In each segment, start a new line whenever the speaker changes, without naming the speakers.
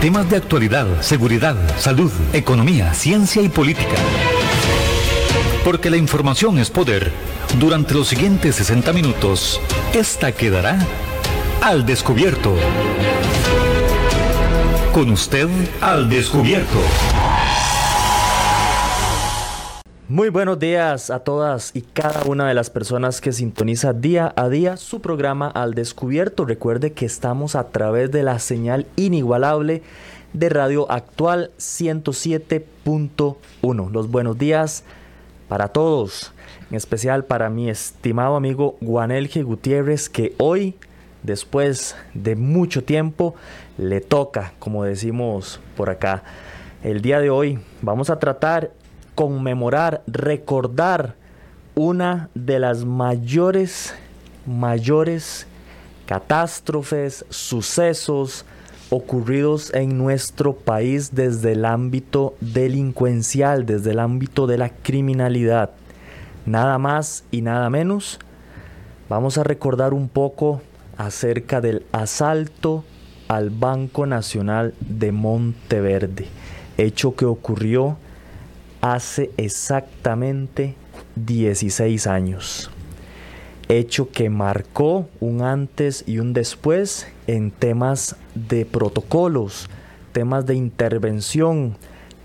Temas de actualidad, seguridad, salud, economía, ciencia y política. Porque la información es poder. Durante los siguientes 60 minutos, esta quedará al descubierto. Con usted al descubierto.
Muy buenos días a todas y cada una de las personas que sintoniza día a día su programa Al Descubierto. Recuerde que estamos a través de la señal inigualable de Radio Actual 107.1. Los buenos días para todos, en especial para mi estimado amigo Guanelge Gutiérrez, que hoy, después de mucho tiempo, le toca, como decimos por acá. El día de hoy vamos a tratar conmemorar, recordar una de las mayores, mayores catástrofes, sucesos ocurridos en nuestro país desde el ámbito delincuencial, desde el ámbito de la criminalidad. Nada más y nada menos. Vamos a recordar un poco acerca del asalto al Banco Nacional de Monteverde, hecho que ocurrió hace exactamente 16 años. Hecho que marcó un antes y un después en temas de protocolos, temas de intervención,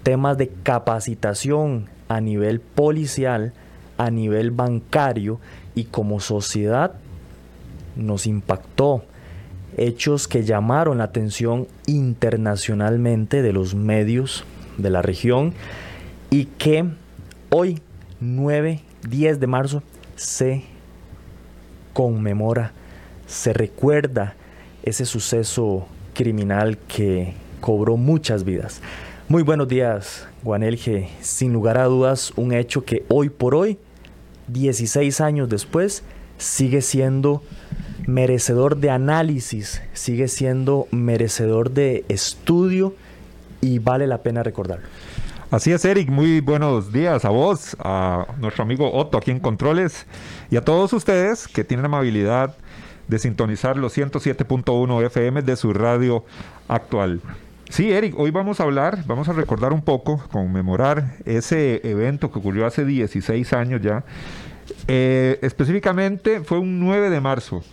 temas de capacitación a nivel policial, a nivel bancario y como sociedad nos impactó. Hechos que llamaron la atención internacionalmente de los medios de la región y que hoy, 9, 10 de marzo, se conmemora, se recuerda ese suceso criminal que cobró muchas vidas. Muy buenos días, Guanelge. Sin lugar a dudas, un hecho que hoy por hoy, 16 años después, sigue siendo merecedor de análisis, sigue siendo merecedor de estudio y vale la pena recordarlo.
Así es, Eric. Muy buenos días a vos, a nuestro amigo Otto aquí en Controles y a todos ustedes que tienen amabilidad de sintonizar los 107.1 FM de su radio actual. Sí, Eric, hoy vamos a hablar, vamos a recordar un poco, conmemorar ese evento que ocurrió hace 16 años ya. Eh, específicamente fue un 9 de marzo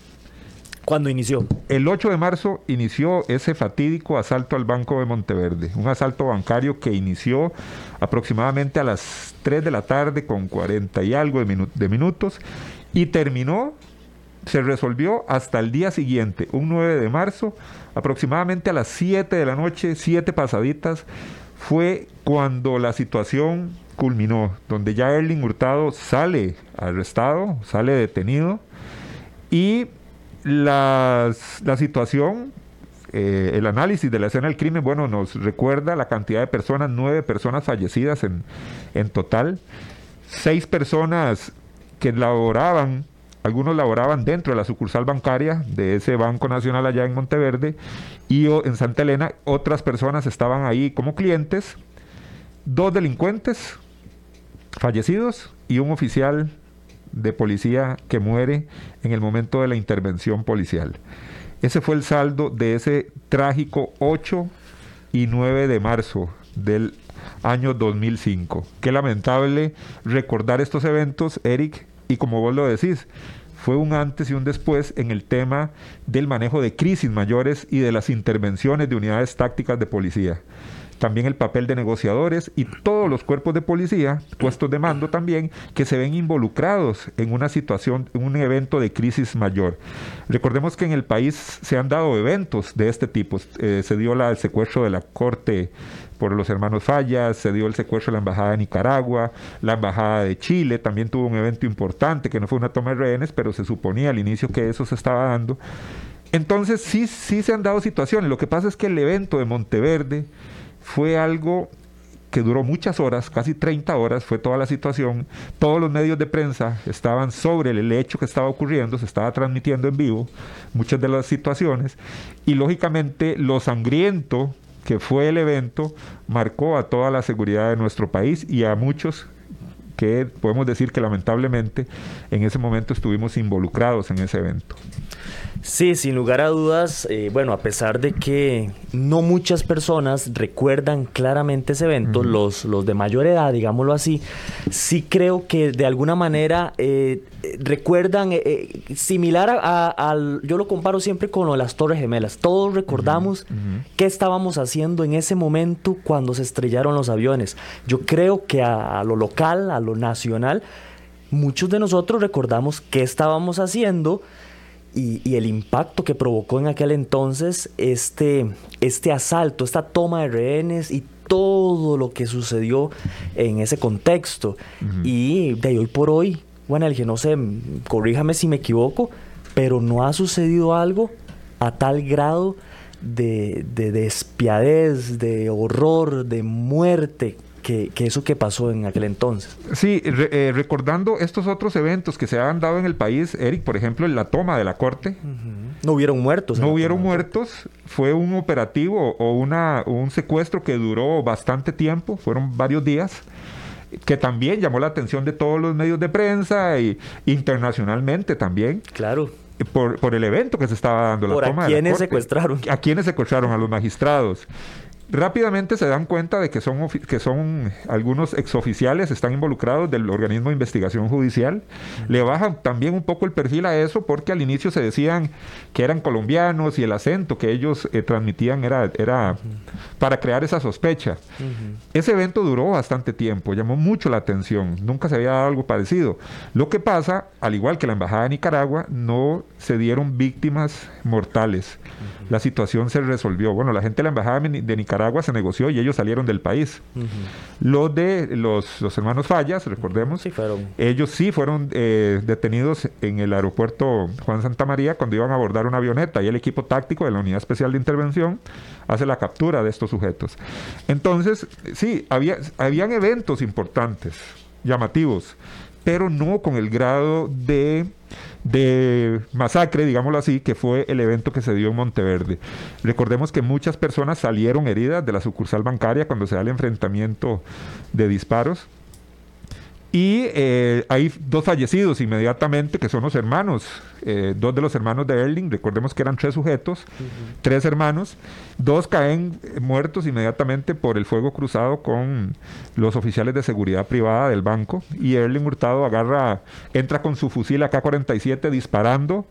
¿Cuándo inició?
El 8 de marzo inició ese fatídico asalto al Banco de Monteverde, un asalto bancario que inició aproximadamente a las 3 de la tarde con 40 y algo de, minutos y terminó, se resolvió hasta el día siguiente, un 9 de marzo, aproximadamente a las 7 de la noche, 7 pasaditas, fue cuando la situación culminó, donde ya Erling Hurtado sale arrestado, sale detenido y la situación, eh, el análisis de la escena del crimen, bueno, nos recuerda la cantidad de personas, nueve personas fallecidas en, en total, seis personas que laboraban, algunos laboraban dentro de la sucursal bancaria de ese Banco Nacional allá en Monteverde y en Santa Elena, otras personas estaban ahí como clientes, dos delincuentes fallecidos y un oficial de policía que muere en el momento de la intervención policial. Ese fue el saldo de ese trágico 8 y 9 de marzo del año 2005. Qué lamentable recordar estos eventos, Eric, y como vos lo decís, fue un antes y un después en el tema del manejo de crisis mayores y de las intervenciones de unidades tácticas de policía también el papel de negociadores y todos los cuerpos de policía, puestos de mando también, que se ven involucrados en una situación, en un evento de crisis mayor. Recordemos que en el país se han dado eventos de este tipo. Eh, se dio la, el secuestro de la Corte por los hermanos Fallas, se dio el secuestro de la Embajada de Nicaragua, la Embajada de Chile también tuvo un evento importante que no fue una toma de rehenes, pero se suponía al inicio que eso se estaba dando. Entonces sí, sí se han dado situaciones. Lo que pasa es que el evento de Monteverde, fue algo que duró muchas horas, casi 30 horas, fue toda la situación. Todos los medios de prensa estaban sobre el hecho que estaba ocurriendo, se estaba transmitiendo en vivo muchas de las situaciones y lógicamente lo sangriento que fue el evento marcó a toda la seguridad de nuestro país y a muchos que podemos decir que lamentablemente en ese momento estuvimos involucrados en ese evento.
Sí, sin lugar a dudas, eh, bueno, a pesar de que no muchas personas recuerdan claramente ese evento, los, los de mayor edad, digámoslo así, sí creo que de alguna manera eh, recuerdan, eh, similar al, yo lo comparo siempre con las Torres Gemelas, todos recordamos qué estábamos haciendo en ese momento cuando se estrellaron los aviones. Yo creo que a lo local, a lo nacional, muchos de nosotros recordamos qué estábamos haciendo y, el impacto que provocó en aquel entonces este, este asalto, esta toma de rehenes y todo lo que sucedió en ese contexto. Y de hoy por hoy, bueno, el que no sé, corríjame si me equivoco, pero no ha sucedido algo a tal grado de, de despiadez, de horror, de muerte que, eso que pasó en aquel entonces.
Sí, eh, recordando estos otros eventos que se han dado en el país, Eric, por ejemplo, en la toma de la corte.
No hubieron muertos.
No hubieron muertos, fue un operativo o una, un secuestro que duró bastante tiempo, fueron varios días que también llamó la atención de todos los medios de prensa e internacionalmente también.
Claro.
Por, por el evento que se estaba dando,
la toma a quienes secuestraron.
A quienes secuestraron, a los magistrados rápidamente se dan cuenta de que son, que son algunos exoficiales, están involucrados del organismo de investigación judicial. Le bajan también un poco el perfil a eso porque al inicio se decían que eran colombianos y el acento que ellos eh, transmitían era, era para crear esa sospecha. Ese evento duró bastante tiempo, llamó mucho la atención, nunca se había dado algo parecido. Lo que pasa, al igual que la Embajada de Nicaragua, no se dieron víctimas mortales. La situación se resolvió. Bueno, la gente de la Embajada de Nicaragua agua se negoció y ellos salieron del país. Los de los, hermanos Fallas, recordemos, ellos sí fueron eh, detenidos en el aeropuerto Juan Santa María cuando iban a abordar una avioneta y el equipo táctico de la Unidad Especial de Intervención hace la captura de estos sujetos. Entonces, sí, había, habían eventos importantes, llamativos, pero no con el grado de de masacre, digámoslo así, que fue el evento que se dio en Monteverde. Recordemos que muchas personas salieron heridas de la sucursal bancaria cuando se da el enfrentamiento de disparos. Y eh, hay dos fallecidos inmediatamente, que son los hermanos, eh, dos de los hermanos de Erling, recordemos que eran tres sujetos, tres hermanos, dos caen muertos inmediatamente por el fuego cruzado con los oficiales de seguridad privada del banco, y Erling Hurtado agarra, entra con su fusil AK-47 disparando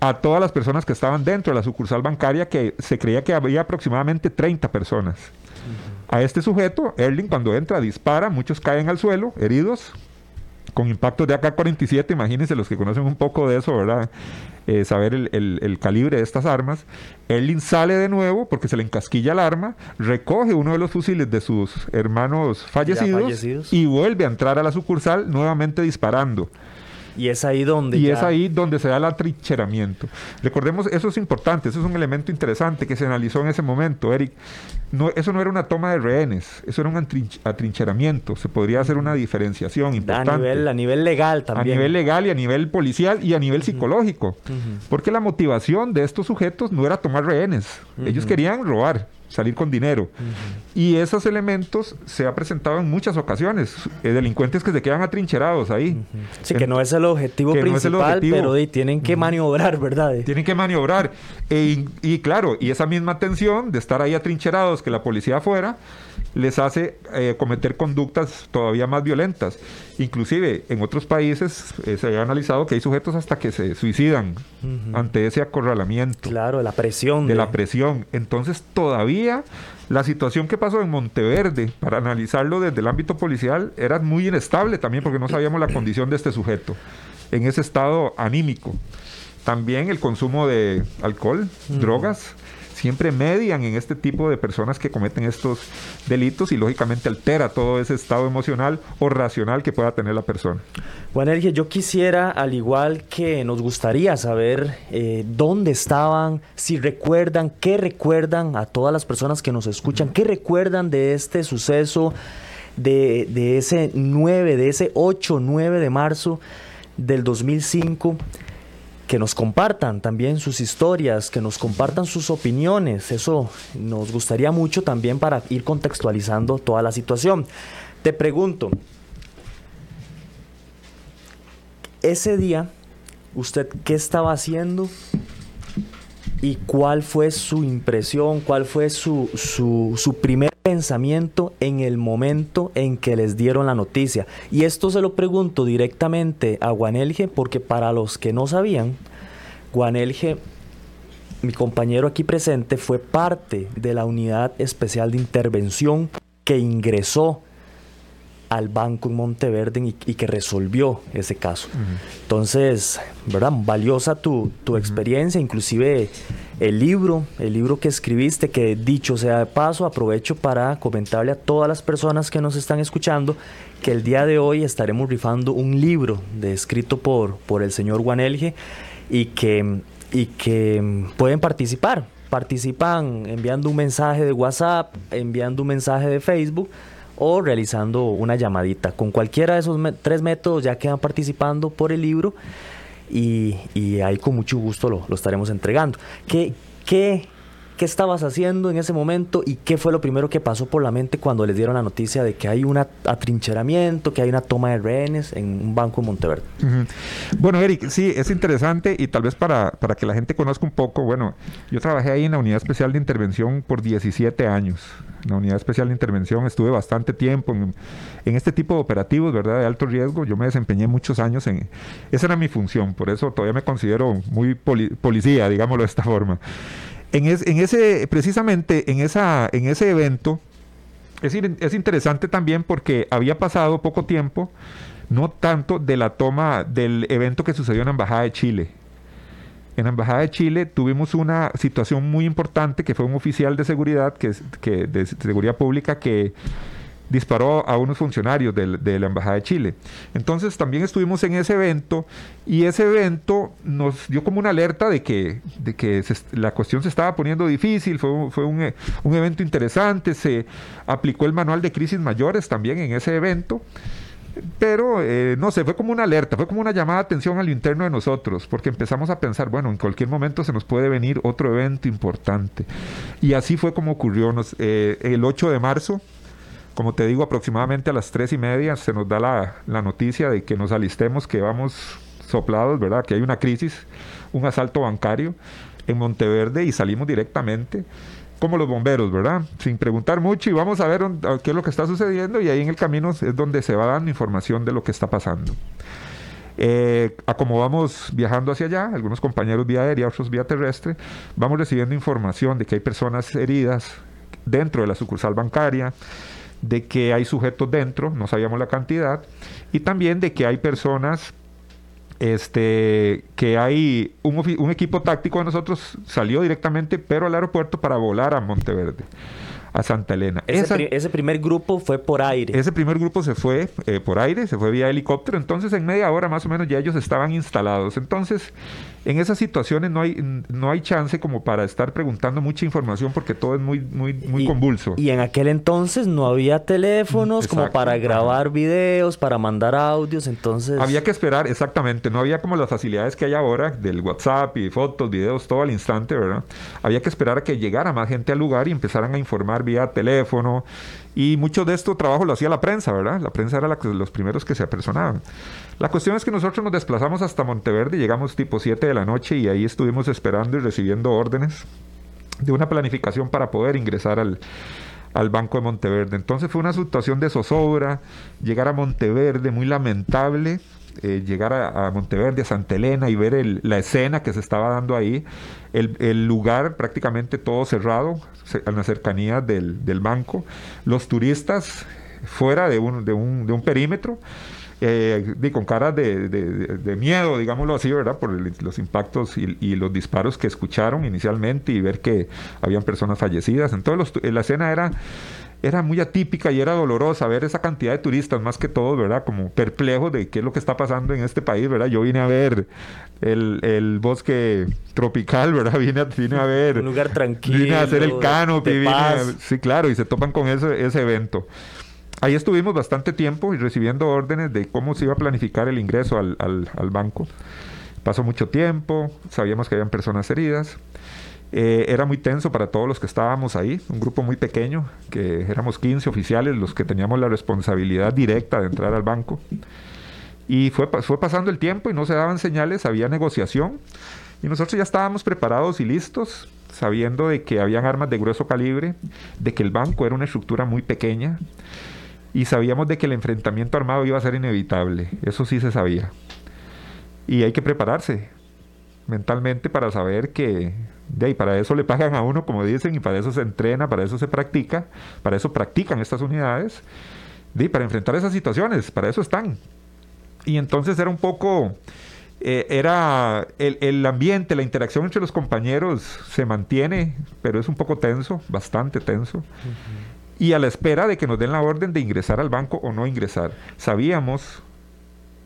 a todas las personas que estaban dentro de la sucursal bancaria, que se creía que había aproximadamente 30 personas. A este sujeto, Erling, cuando entra, dispara, muchos caen al suelo, heridos, con impactos de AK-47, imagínense los que conocen un poco de eso, ¿verdad? Eh, saber el, calibre de estas armas. Erling sale de nuevo porque se le encasquilla el arma, recoge uno de los fusiles de sus hermanos fallecidos. y vuelve a entrar a la sucursal nuevamente disparando.
Y es ahí donde.
Y es ahí donde se da el atrincheramiento. Recordemos, eso es importante, eso es un elemento interesante que se analizó en ese momento, Eric. No, eso no era una toma de rehenes, eso era un atrincheramiento. Se podría hacer una diferenciación importante.
A nivel, a nivel legal también.
A nivel legal y a nivel policial y a nivel psicológico. Porque la motivación de estos sujetos no era tomar rehenes. Ellos querían robar salir con dinero. Y esos elementos se ha presentado en muchas ocasiones. Eh, delincuentes que se quedan atrincherados ahí.
Sí, que no es el objetivo principal, pero tienen que maniobrar, ¿verdad?
Tienen que maniobrar. E, y claro, y esa misma tensión de estar ahí atrincherados, que la policía afuera, les hace eh, cometer conductas todavía más violentas. Inclusive en otros países eh, se ha analizado que hay sujetos hasta que se suicidan ante ese acorralamiento.
Claro, la presión.
De, la presión. Entonces todavía la situación que pasó en Monteverde, para analizarlo desde el ámbito policial, era muy inestable también porque no sabíamos la condición de este sujeto en ese estado anímico. También el consumo de alcohol, drogas, siempre median en este tipo de personas que cometen estos delitos y lógicamente altera todo ese estado emocional o racional que pueda tener la persona.
Bueno, Erge, yo quisiera, al igual que nos gustaría saber eh, dónde estaban, si recuerdan, qué recuerdan a todas las personas que nos escuchan, qué recuerdan de este suceso, de, de ese 9, de ese 8, 9 de marzo del 2005 que nos compartan también sus historias, que nos compartan sus opiniones. Eso nos gustaría mucho también para ir contextualizando toda la situación. Te pregunto, ese día ¿Usted qué estaba haciendo? ¿Y cuál fue su impresión? ¿Cuál fue su, su, su primer pensamiento en el momento en que les dieron la noticia? Y esto se lo pregunto directamente a Guanelge porque para los que no sabían, Guanelge mi compañero aquí presente fue parte de la unidad especial de intervención que ingresó al banco en Monteverde y, que resolvió ese caso. Entonces, ¿verdad? Valiosa tu, experiencia, inclusive el libro, el libro que escribiste, que dicho sea de paso, aprovecho para comentarle a todas las personas que nos están escuchando que el día de hoy estaremos rifando un libro de, escrito por, por el señor Guanelge y que y que pueden participar. Participan enviando un mensaje de WhatsApp, enviando un mensaje de Facebook o realizando una llamadita. Con cualquiera de esos tres métodos ya quedan participando por el libro y, ahí con mucho gusto lo, lo estaremos entregando. ¿Qué, qué ¿Qué estabas haciendo en ese momento y qué fue lo primero que pasó por la mente cuando les dieron la noticia de que hay un atrincheramiento, que hay una toma de rehenes en un banco en Monteverde?
Bueno, Eric, sí, es interesante y tal vez para, para que la gente conozca un poco, bueno, yo trabajé ahí en la Unidad Especial de Intervención por 17 años. En la Unidad Especial de Intervención estuve bastante tiempo en, en, este tipo de operativos, ¿verdad? De alto riesgo. Yo me desempeñé muchos años en... Esa era mi función, por eso todavía me considero muy policía, digámoslo de esta forma. En, ese, precisamente en, esa, en ese evento, es, es interesante también porque había pasado poco tiempo, no tanto de la toma del evento que sucedió en la Embajada de Chile. En la Embajada de Chile tuvimos una situación muy importante que fue un oficial de seguridad, que, que de seguridad pública, que disparó a unos funcionarios de, la Embajada de Chile. Entonces también estuvimos en ese evento y ese evento nos dio como una alerta de que, de que la cuestión se estaba poniendo difícil, fue, fue un, un, evento interesante, se aplicó el manual de crisis mayores también en ese evento. Pero eh, no sé, fue como una alerta, fue como una llamada de atención al interno de nosotros, porque empezamos a pensar, bueno, en cualquier momento se nos puede venir otro evento importante. Y así fue como ocurrió. Nos, eh, el 8 de marzo como te digo, aproximadamente a las tres y media se nos da la, la noticia de que nos alistemos, que vamos soplados, ¿verdad? Que hay una crisis, un asalto bancario en Monteverde y salimos directamente como los bomberos, ¿verdad? Sin preguntar mucho y vamos a ver qué es lo que está sucediendo y ahí en el camino es donde se va dando información de lo que está pasando. Eh, a como vamos viajando hacia allá, algunos compañeros vía aérea, otros vía terrestre, vamos recibiendo información de que hay personas heridas dentro de la sucursal bancaria, de que hay sujetos dentro, no sabíamos la cantidad, y también de que hay personas, este, que hay un, un equipo táctico de nosotros salió directamente, pero al aeropuerto para volar a Monteverde a Santa Elena.
Ese, primer grupo fue por aire.
Ese primer grupo se fue eh, por aire, se fue vía helicóptero, entonces en media hora más o menos ya ellos estaban instalados. Entonces, en esas situaciones no hay, no hay chance como para estar preguntando mucha información porque todo es muy, muy, muy convulso.
Y en aquel entonces no había teléfonos como para grabar videos, para mandar audios, entonces...
Había que esperar, exactamente, no había como las facilidades que hay ahora del WhatsApp y fotos, videos, todo al instante, ¿verdad? Había que esperar a que llegara más gente al lugar y empezaran a informar vía teléfono. Y mucho de esto trabajo lo hacía la prensa, ¿verdad? La prensa era la los primeros que se apersonaban. La cuestión es que nosotros nos desplazamos hasta Monteverde, llegamos tipo 7 de la noche y ahí estuvimos esperando y recibiendo órdenes de una planificación para poder ingresar al, al Banco de Monteverde. Entonces fue una situación de zozobra, llegar a Monteverde, muy lamentable, eh, llegar a, Monteverde, a Santa Elena y ver la escena que se estaba dando ahí, el, lugar prácticamente todo cerrado, en la cercanía del, banco, los turistas fuera de un, de un, de un perímetro. Eh, con cara de, miedo, digámoslo así, ¿verdad? Por los impactos y, los disparos que escucharon inicialmente y ver que habían personas fallecidas. Entonces la escena era era muy atípica y era dolorosa ver esa cantidad de turistas, más que todo, ¿verdad? Como perplejo de qué es lo que está pasando en este país, ¿verdad? Yo vine a ver el, bosque tropical, ¿verdad? Vine a, vine a ver...
Un lugar tranquilo.
Vine a hacer el canopy, sí, claro, y se topan con ese, ese evento. Ahí estuvimos bastante tiempo y recibiendo órdenes de cómo se iba a planificar el ingreso al, al, al banco. Pasó mucho tiempo, sabíamos que habían personas heridas. Eh, era muy tenso para todos los que estábamos ahí, un grupo muy pequeño, que éramos 15 oficiales los que teníamos la responsabilidad directa de entrar al banco. Y fue, fue pasando el tiempo y no se daban señales, había negociación. Y nosotros ya estábamos preparados y listos, sabiendo de que habían armas de grueso calibre, de que el banco era una estructura muy pequeña y sabíamos de que el enfrentamiento armado iba a ser inevitable. Eso sí se sabía. Y hay que prepararse mentalmente para saber que de ahí, para eso le pagan a uno, como dicen, y para eso se entrena, para eso se practica, para eso practican estas unidades, de, para enfrentar esas situaciones, para eso están. Y entonces era un poco, eh, era el, ambiente, la interacción entre los compañeros se mantiene, pero es un poco tenso, bastante tenso. Y a la espera de que nos den la orden de ingresar al banco o no ingresar. Sabíamos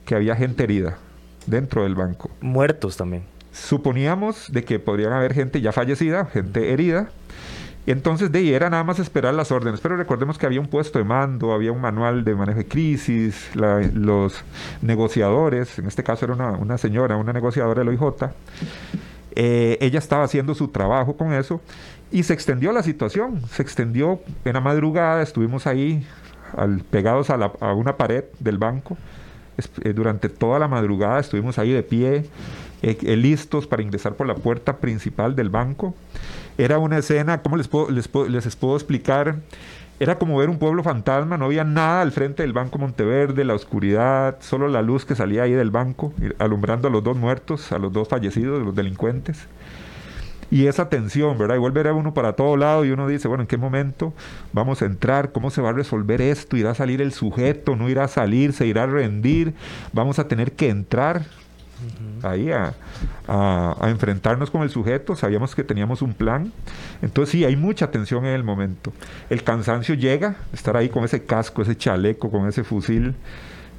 que había gente herida dentro del banco.
Muertos también.
Suponíamos de que podrían haber gente ya fallecida, gente herida. Entonces, de ahí era nada más esperar las órdenes. Pero recordemos que había un puesto de mando, había un manual de manejo de crisis, los negociadores, en este caso era una, señora, una negociadora del OIJ, eh, ella estaba haciendo su trabajo con eso y se extendió la situación, se extendió en la madrugada, estuvimos ahí pegados a, a, una pared del banco. Eh, durante toda la madrugada estuvimos ahí de pie, eh, eh, listos para ingresar por la puerta principal del banco. Era una escena, ¿cómo les puedo, les, puedo explicar? Era como ver un pueblo fantasma, no había nada al frente del Banco Monteverde, la oscuridad, solo la luz que salía ahí del banco, alumbrando a los dos muertos, a los dos fallecidos, los delincuentes. Y esa tensión, ¿verdad? Y volver a uno para todo lado y uno dice, bueno, ¿en qué momento vamos a entrar? ¿Cómo se va a resolver esto? ¿Irá a salir el sujeto? ¿No irá a salir? ¿Se irá a rendir? ¿Vamos a tener que entrar? Ahí a, enfrentarnos con el sujeto, sabíamos que teníamos un plan, entonces sí, hay mucha tensión en el momento. El cansancio llega, estar ahí con ese casco, ese chaleco, con ese fusil,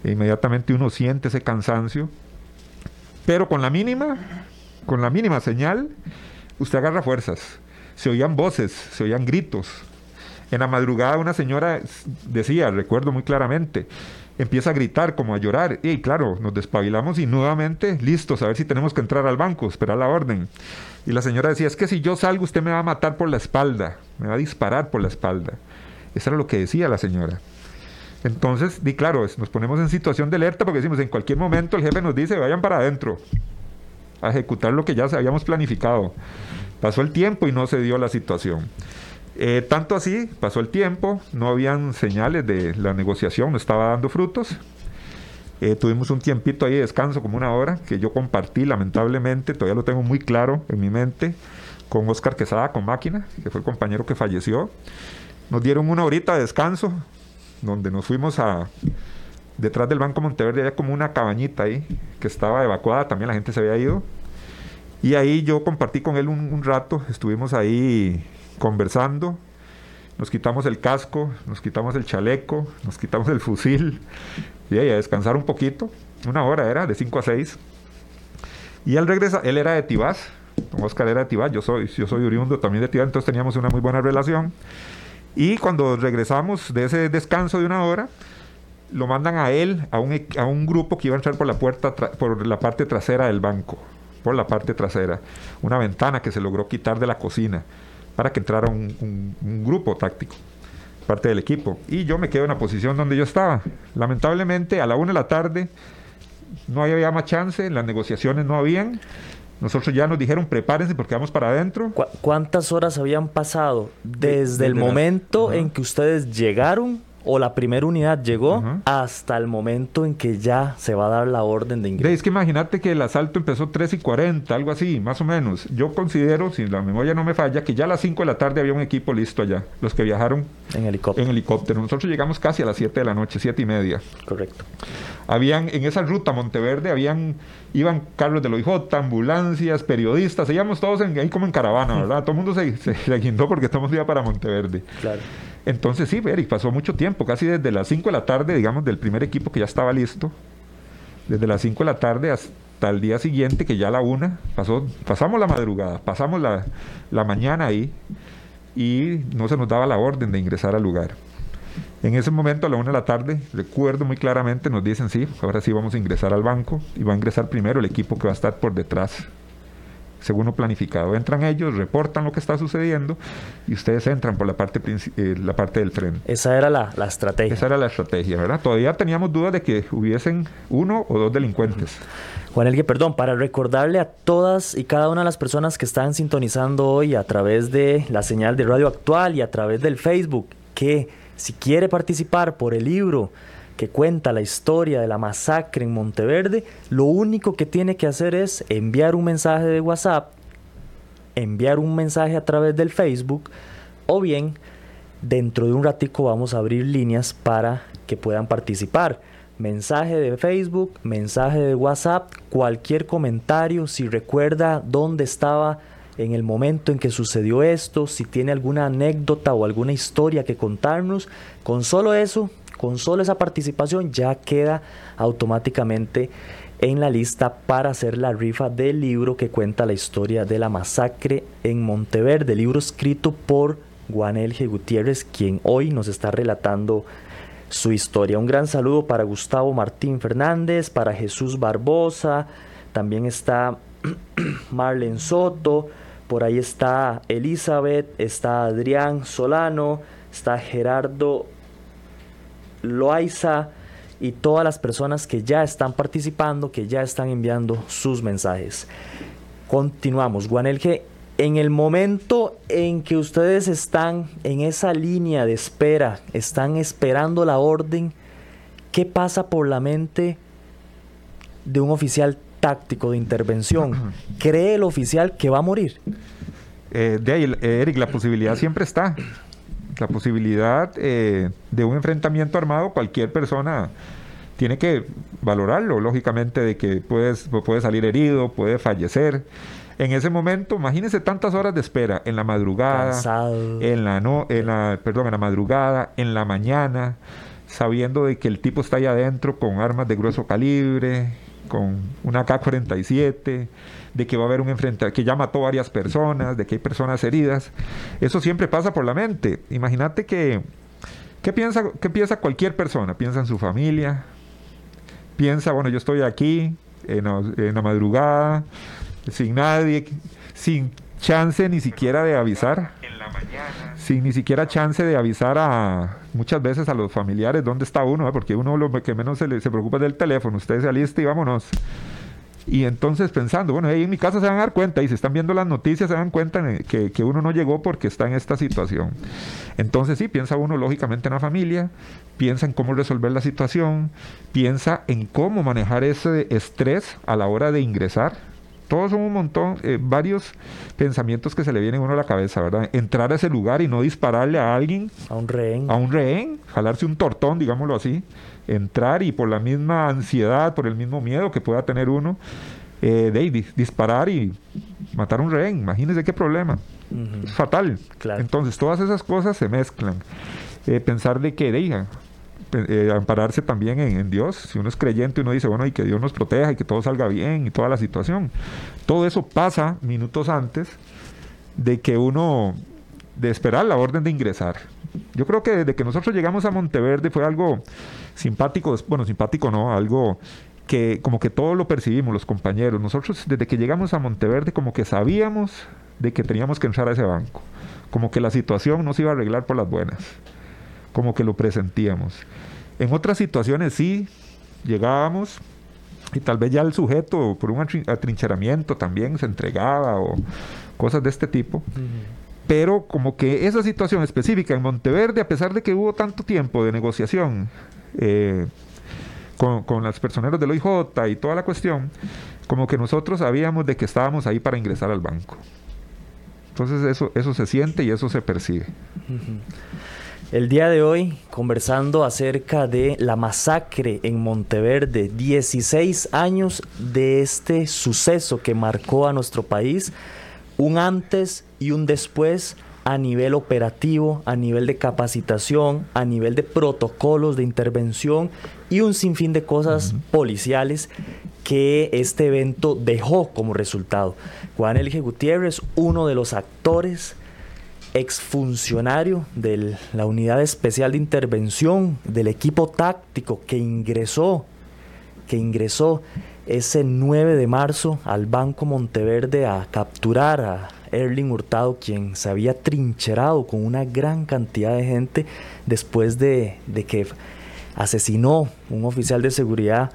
e inmediatamente uno siente ese cansancio, pero con la mínima, con la mínima señal, usted agarra fuerzas. Se oían voces, se oían gritos. En la madrugada una señora decía, recuerdo muy claramente, empieza a gritar, como a llorar. Y claro, nos despabilamos y nuevamente listos a ver si tenemos que entrar al banco, esperar la orden. Y la señora decía, es que si yo salgo usted me va a matar por la espalda, me va a disparar por la espalda. Eso era lo que decía la señora. Entonces, di claro, nos ponemos en situación de alerta porque decimos, en cualquier momento el jefe nos dice, vayan para adentro, a ejecutar lo que ya habíamos planificado. Pasó el tiempo y no se dio la situación. Eh, tanto así, pasó el tiempo, no habían señales de la negociación, no estaba dando frutos. Eh, tuvimos un tiempito ahí de descanso, como una hora, que yo compartí, lamentablemente, todavía lo tengo muy claro en mi mente, con Oscar Quesada, con Máquina, que fue el compañero que falleció. Nos dieron una horita de descanso, donde nos fuimos a... Detrás del Banco Monteverde había como una cabañita ahí, que estaba evacuada, también la gente se había ido. Y ahí yo compartí con él un rato, estuvimos ahí conversando, nos quitamos el casco, nos quitamos el chaleco, nos quitamos el fusil y a descansar un poquito. Una hora era, de 5 a 6. Y él regresa, él era de Tibás, Oscar era de Tibás, yo soy, yo soy oriundo también de Tibás, entonces teníamos una muy buena relación. Y cuando regresamos de ese descanso de una hora, lo mandan a él, a un, a un grupo que iba a entrar por la puerta, por la parte trasera del banco, por la parte trasera, una ventana que se logró quitar de la cocina para que entrara un, grupo táctico, parte del equipo. Y yo me quedo en la posición donde yo estaba. Lamentablemente, a la una de la tarde no había más chance, las negociaciones no habían. Nosotros ya nos dijeron prepárense porque vamos para adentro.
¿Cuántas horas habían pasado desde, el momento en que ustedes llegaron o la primera unidad llegó hasta el momento en que ya se va a dar la orden de ingreso.
Es que imagínate que el asalto empezó 3 y 40, algo así, más o menos. Yo considero, si la memoria no me falla, que ya a las 5 de la tarde había un equipo listo allá, los que viajaron
en helicóptero.
En helicóptero. Nosotros llegamos casi a las 7 de la noche, 7 y media.
Correcto.
Habían, en esa ruta Monteverde, habían, iban carros de OIJ, ambulancias, periodistas, íbamos todos ahí como en caravana, ¿verdad? todo el mundo se, se, guindó porque estamos ya para Monteverde.
Claro.
Entonces sí, Eric, pasó mucho tiempo, casi desde las 5 de la tarde, digamos, del primer equipo que ya estaba listo, desde las 5 de la tarde hasta el día siguiente, que ya a la una, pasó, pasamos la madrugada, pasamos la, la mañana ahí y no se nos daba la orden de ingresar al lugar. En ese momento, a la una de la tarde, recuerdo muy claramente, nos dicen, sí, ahora sí vamos a ingresar al banco y va a ingresar primero el equipo que va a estar por detrás según lo planificado. Entran ellos, reportan lo que está sucediendo y ustedes entran por la parte, eh, la parte del frente.
Esa era la, estrategia.
Esa era la estrategia, ¿verdad? Todavía teníamos dudas de que hubiesen uno o dos delincuentes.
Juan Elgue, perdón, para recordarle a todas y cada una de las personas que están sintonizando hoy a través de la señal de Radio Actual y a través del Facebook que si quiere participar por el libro que cuenta la historia de la masacre en Monteverde, lo único que tiene que hacer es enviar un mensaje de WhatsApp, enviar un mensaje a través del Facebook o bien dentro de un ratico vamos a abrir líneas para que puedan participar. Mensaje de Facebook, mensaje de WhatsApp, cualquier comentario, si recuerda dónde estaba en el momento en que sucedió esto, si tiene alguna anécdota o alguna historia que contarnos, con solo eso con solo esa participación ya queda automáticamente en la lista para hacer la rifa del libro que cuenta la historia de la masacre en Monteverde, libro escrito por Juan Gutiérrez, quien hoy nos está relatando su historia. Un gran saludo para Gustavo Martín Fernández, para Jesús Barbosa, también está Marlen Soto, por ahí está Elizabeth, está Adrián Solano, está Gerardo Loaiza y todas las personas que ya están participando, que ya están enviando sus mensajes. Continuamos. Guanelge, en el momento en que ustedes están en esa línea de espera, están esperando la orden, ¿qué pasa por la mente de un oficial táctico de intervención? ¿Cree el oficial que va a morir?
Eh, de ahí, Eric, la posibilidad siempre está la posibilidad eh, de un enfrentamiento armado, cualquier persona tiene que valorarlo, lógicamente, de que puedes, puede salir herido, puede fallecer. En ese momento, imagínense tantas horas de espera, en la madrugada, en la no, en la, perdón, en la madrugada, en la mañana, sabiendo de que el tipo está ahí adentro con armas de grueso calibre, con una K-47, de que va a haber un enfrentamiento, que ya mató varias personas, de que hay personas heridas. Eso siempre pasa por la mente. Imagínate que, ¿qué piensa, qué piensa cualquier persona? Piensa en su familia, piensa, bueno, yo estoy aquí en la, madrugada, sin nadie, sin chance ni siquiera de avisar. En la mañana. Sin ni siquiera chance de avisar a muchas veces a los familiares dónde está uno, porque uno lo que menos se, le, se preocupa es del teléfono. Usted se alista y vámonos. Y entonces pensando, bueno, ahí en mi casa se van a dar cuenta y si están viendo las noticias se dan cuenta que, que, uno no llegó porque está en esta situación. Entonces sí, piensa uno lógicamente en la familia, piensa en cómo resolver la situación, piensa en cómo manejar ese estrés a la hora de ingresar. Todos son un montón, eh, varios pensamientos que se le vienen a uno a la cabeza, ¿verdad? Entrar a ese lugar y no dispararle a alguien.
A un rehén.
A un rehén, jalarse un tortón, digámoslo así entrar y por la misma ansiedad, por el mismo miedo que pueda tener uno, eh, de disparar y matar un rehén. Imagínense qué problema. Es fatal. Entonces, todas esas cosas se mezclan. Eh, pensar de que, de, eh, ampararse también en, Dios. Si uno es creyente, uno dice, bueno, y que Dios nos proteja y que todo salga bien y toda la situación. Todo eso pasa minutos antes de que uno, de esperar la orden de ingresar. Yo creo que desde que nosotros llegamos a Monteverde fue algo simpático, bueno, simpático no, algo que como que todo lo percibimos los compañeros. Nosotros desde que llegamos a Monteverde como que sabíamos de que teníamos que entrar a ese banco, como que la situación no se iba a arreglar por las buenas, como que lo presentíamos. En otras situaciones sí, llegábamos y tal vez ya el sujeto por un atrincheramiento también se entregaba o cosas de este tipo pero como que esa situación específica en Monteverde, a pesar de que hubo tanto tiempo de negociación eh, con, con las personeros del OIJ y toda la cuestión, como que nosotros sabíamos de que estábamos ahí para ingresar al banco. Entonces eso, eso se siente y eso se percibe.
El día de hoy, conversando acerca de la masacre en Monteverde, 16 años de este suceso que marcó a nuestro país, un antes y un después a nivel operativo, a nivel de capacitación, a nivel de protocolos de intervención y un sinfín de cosas policiales que este evento dejó como resultado. Juan Elge Gutiérrez, uno de los actores, exfuncionario de la Unidad Especial de Intervención, del equipo táctico que ingresó, que ingresó ese 9 de marzo al Banco Monteverde a capturar a Erling Hurtado, quien se había trincherado con una gran cantidad de gente después de, de que asesinó un oficial de seguridad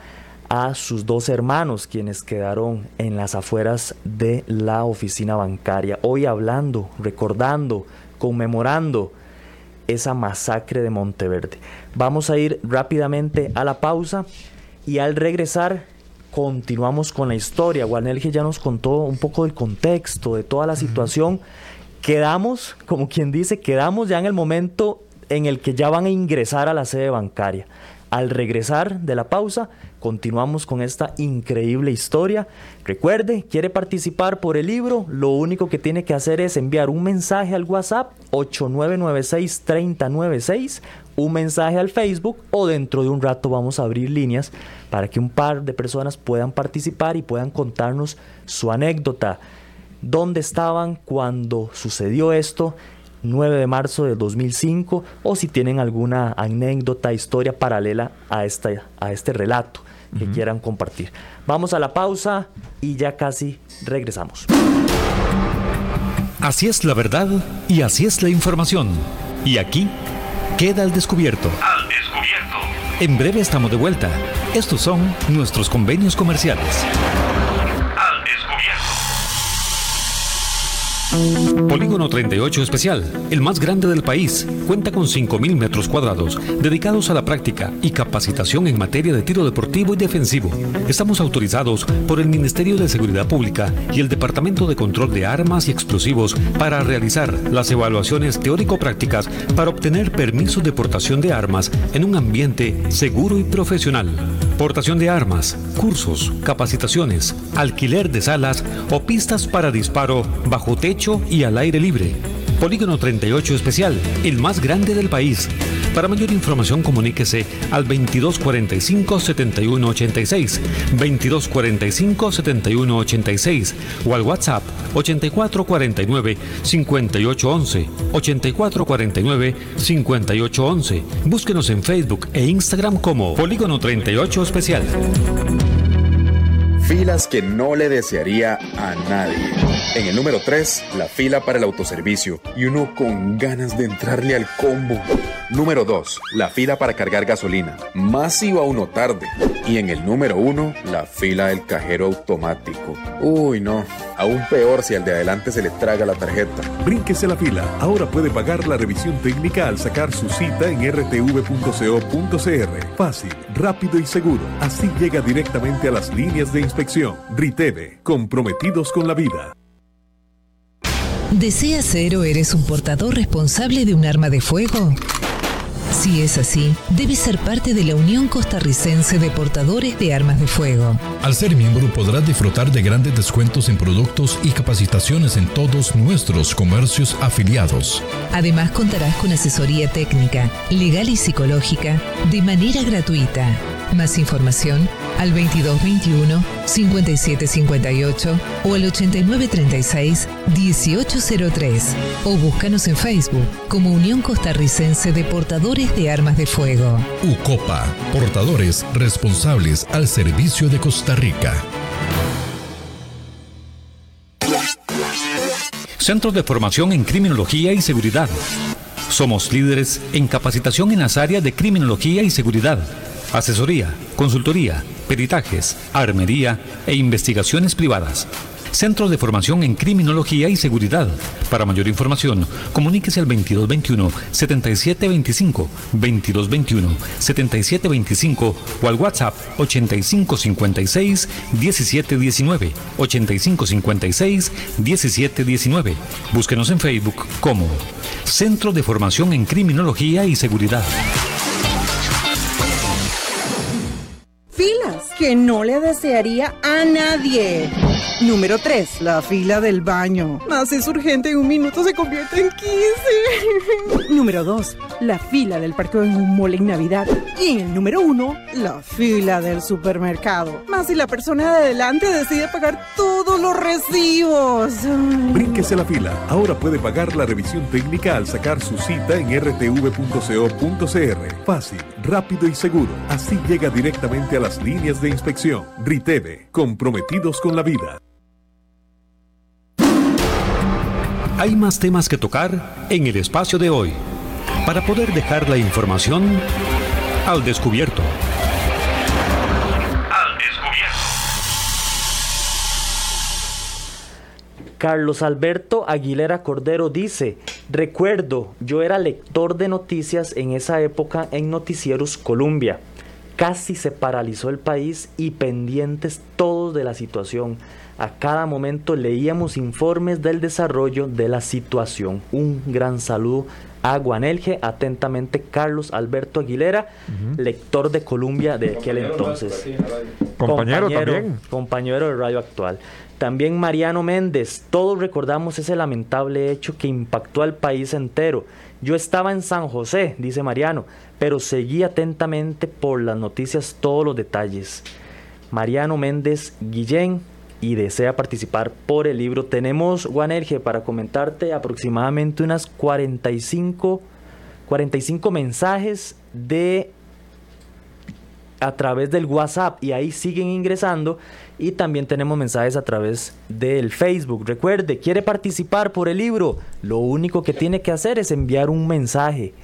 a sus dos hermanos, quienes quedaron en las afueras de la oficina bancaria. Hoy hablando, recordando, conmemorando esa masacre de Monteverde. Vamos a ir rápidamente a la pausa y al regresar continuamos con la historia. Juanelge ya nos contó un poco del contexto, de toda la situación. Quedamos, como quien dice, quedamos ya en el momento en el que ya van a ingresar a la sede bancaria. Al regresar de la pausa, continuamos con esta increíble historia. Recuerde, quiere participar por el libro, lo único que tiene que hacer es enviar un mensaje al WhatsApp 8996-3096, un mensaje al Facebook o dentro de un rato vamos a abrir líneas para que un par de personas puedan participar y puedan contarnos su anécdota. ¿Dónde estaban cuando sucedió esto? 9 de marzo de 2005 o si tienen alguna anécdota, historia paralela a, esta, a este relato que quieran compartir. Vamos a la pausa y ya casi regresamos.
Así es la verdad y así es la información. Y aquí queda al descubierto. Al descubierto. En breve estamos de vuelta. Estos son nuestros convenios comerciales. Polígono 38 Especial, el más grande del país, cuenta con 5.000 metros cuadrados dedicados a la práctica y capacitación en materia de tiro deportivo y defensivo. Estamos autorizados por el Ministerio de Seguridad Pública y el Departamento de Control de Armas y Explosivos para realizar las evaluaciones teórico-prácticas para obtener permisos de portación de armas en un ambiente seguro y profesional. Portación de armas, cursos, capacitaciones, alquiler de salas o pistas para disparo bajo techo y al aire libre. Polígono 38 Especial, el más grande del país. Para mayor información comuníquese al 2245-7186, 2245-7186 o al WhatsApp 8449-5811, 8449-5811. Búsquenos en Facebook e Instagram como Polígono 38 Especial.
Filas que no le desearía a nadie. En el número 3, la fila para el autoservicio y uno con ganas de entrarle al combo. Número 2, la fila para cargar gasolina. Más iba uno tarde. Y en el número 1, la fila del cajero automático. Uy, no. Aún peor si al de adelante se le traga la tarjeta.
Brínquese la fila. Ahora puede pagar la revisión técnica al sacar su cita en rtv.co.cr. Fácil, rápido y seguro. Así llega directamente a las líneas de inspección. RITEVE, comprometidos con la vida.
¿Deseas ser o eres un portador responsable de un arma de fuego? Si es así, debes ser parte de la Unión Costarricense de Portadores de Armas de Fuego.
Al ser miembro podrás disfrutar de grandes descuentos en productos y capacitaciones en todos nuestros comercios afiliados.
Además contarás con asesoría técnica, legal y psicológica de manera gratuita. Más información al 2221 5758 o al 8936 1803 o búscanos en Facebook como Unión Costarricense de Portadores de Armas de Fuego.
UCOPA, portadores responsables al servicio de Costa Rica.
Centros de formación en criminología y seguridad. Somos líderes en capacitación en las áreas de criminología y seguridad asesoría, consultoría, peritajes, armería e investigaciones privadas. Centro de Formación en Criminología y Seguridad. Para mayor información, comuníquese al 2221-7725, 2221-7725 o al WhatsApp 8556-1719, 8556-1719. Búsquenos en Facebook como Centro de Formación en Criminología y Seguridad.
Que no le desearía a nadie. Número 3. La fila del baño. Más es urgente en un minuto se convierte en 15. número 2. La fila del parqueo en un mall en Navidad. Y en el número 1. La fila del supermercado. Más si la persona de adelante decide pagar todos los recibos.
Brínquese la fila. Ahora puede pagar la revisión técnica al sacar su cita en rtv.co.cr. Fácil, rápido y seguro. Así llega directamente a las líneas de inspección. RITEVE, comprometidos con la vida.
Hay más temas que tocar en el espacio de hoy para poder dejar la información al descubierto.
Carlos Alberto Aguilera Cordero dice, recuerdo, yo era lector de noticias en esa época en Noticieros Colombia. Casi se paralizó el país y pendientes todos de la situación. A cada momento leíamos informes del desarrollo de la situación. Un gran saludo a Guanelge, atentamente Carlos Alberto Aguilera, lector de Columbia de aquel entonces.
Compañero, también.
Compañero de Radio Actual. También Mariano Méndez, todos recordamos ese lamentable hecho que impactó al país entero. Yo estaba en San José, dice Mariano, pero seguí atentamente por las noticias todos los detalles. Mariano Méndez Guillén, y desea participar por el libro, tenemos, Juanerge, para comentarte aproximadamente unas 45, 45 mensajes de a través del WhatsApp y ahí siguen ingresando y también tenemos mensajes a través del Facebook. Recuerde, quiere participar por el libro, lo único que tiene que hacer es enviar un mensaje.